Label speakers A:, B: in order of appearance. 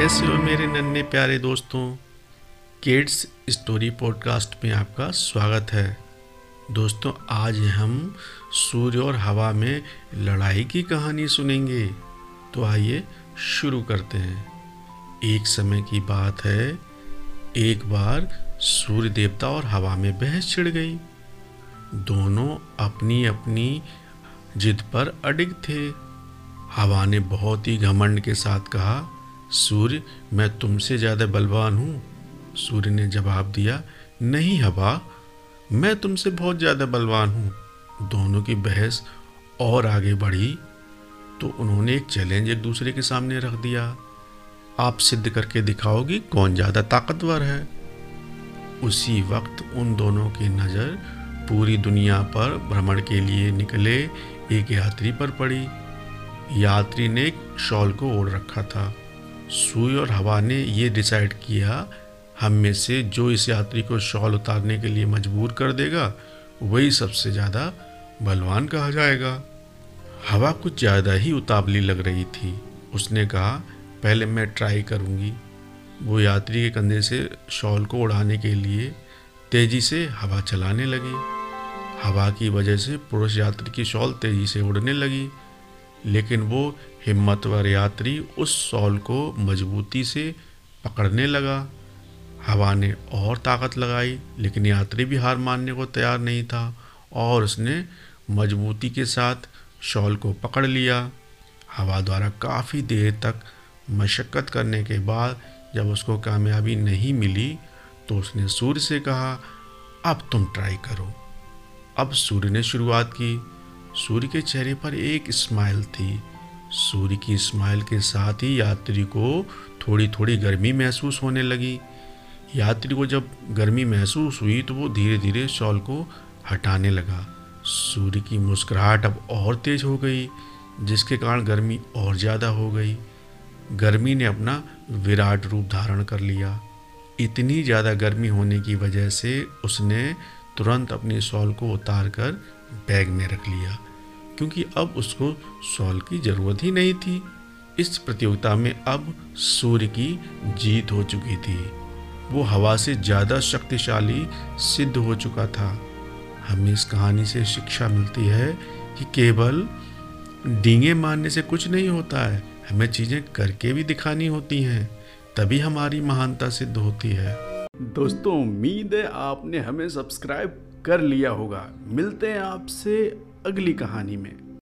A: कैसे हो मेरे नन्हे प्यारे दोस्तों किड्स स्टोरी पॉडकास्ट में आपका स्वागत है। दोस्तों, आज हम सूर्य और हवा में लड़ाई की कहानी सुनेंगे। तो आइए शुरू करते हैं। एक समय की बात है, एक बार सूर्य देवता और हवा में बहस छिड़ गई। दोनों अपनी अपनी जिद पर अडिग थे। हवा ने बहुत ही घमंड के साथ कहा सूर्य, मैं तुमसे ज़्यादा बलवान हूँ। सूर्य ने जवाब दिया, नहीं हवा, मैं तुमसे बहुत ज़्यादा बलवान हूँ। दोनों की बहस और आगे बढ़ी तो उन्होंने एक चैलेंज एक दूसरे के सामने रख दिया। आप सिद्ध करके दिखाओगी कौन ज़्यादा ताकतवर है। उसी वक्त उन दोनों की नज़र पूरी दुनिया पर भ्रमण के लिए निकले, एक यात्री पर पड़ी। यात्री ने एक शॉल को ओढ़ रखा था। सूर्य और हवा ने ये डिसाइड किया, हम में से जो इस यात्री को शॉल उतारने के लिए मजबूर कर देगा, वही सबसे ज़्यादा बलवान कहा जाएगा। हवा कुछ ज़्यादा ही उतावली लग रही थी। उसने कहा, पहले मैं ट्राई करूँगी। वो यात्री के कंधे से शॉल को उड़ाने के लिए तेज़ी से हवा चलाने लगी। हवा की वजह से पुरुष यात्री की शॉल तेज़ी से उड़ने लगी। लेकिन वो हिम्मतवर यात्री उस शॉल को मजबूती से पकड़ने लगा। हवा ने और ताकत लगाई, लेकिन यात्री भी हार मानने को तैयार नहीं था और उसने मजबूती के साथ शॉल को पकड़ लिया। हवा द्वारा काफ़ी देर तक मशक्क़त करने के बाद जब उसको कामयाबी नहीं मिली तो उसने सूर्य से कहा, अब तुम ट्राई करो। अब सूर्य ने शुरुआत की। सूर्य के चेहरे पर एक स्माइल थी। सूर्य की स्माइल के साथ ही यात्री को थोड़ी थोड़ी गर्मी महसूस होने लगी। यात्री को जब गर्मी महसूस हुई तो वो धीरे धीरे शॉल को हटाने लगा। सूर्य की मुस्कुराहट अब और तेज हो गई, जिसके कारण गर्मी और ज़्यादा हो गई। गर्मी ने अपना विराट रूप धारण कर लिया। इतनी ज़्यादा गर्मी होने की वजह से उसने तुरंत अपनी शॉल को उतार कर बैग में रख लिया। क्योंकि अब उसको शॉल की ज़रूरत ही नहीं थी। इस प्रतियोगिता में अब सूर्य की जीत हो चुकी थी। वो हवा से ज़्यादा शक्तिशाली सिद्ध हो चुका था। हमें इस कहानी से शिक्षा मिलती है कि केवल डींगे मारने से कुछ नहीं होता है, हमें चीज़ें करके भी दिखानी होती हैं। तभी हमारी महानता सिद्ध होती है।
B: दोस्तों, उम्मीद है आपने हमें सब्सक्राइब कर लिया होगा। मिलते हैं आपसे अगली कहानी में।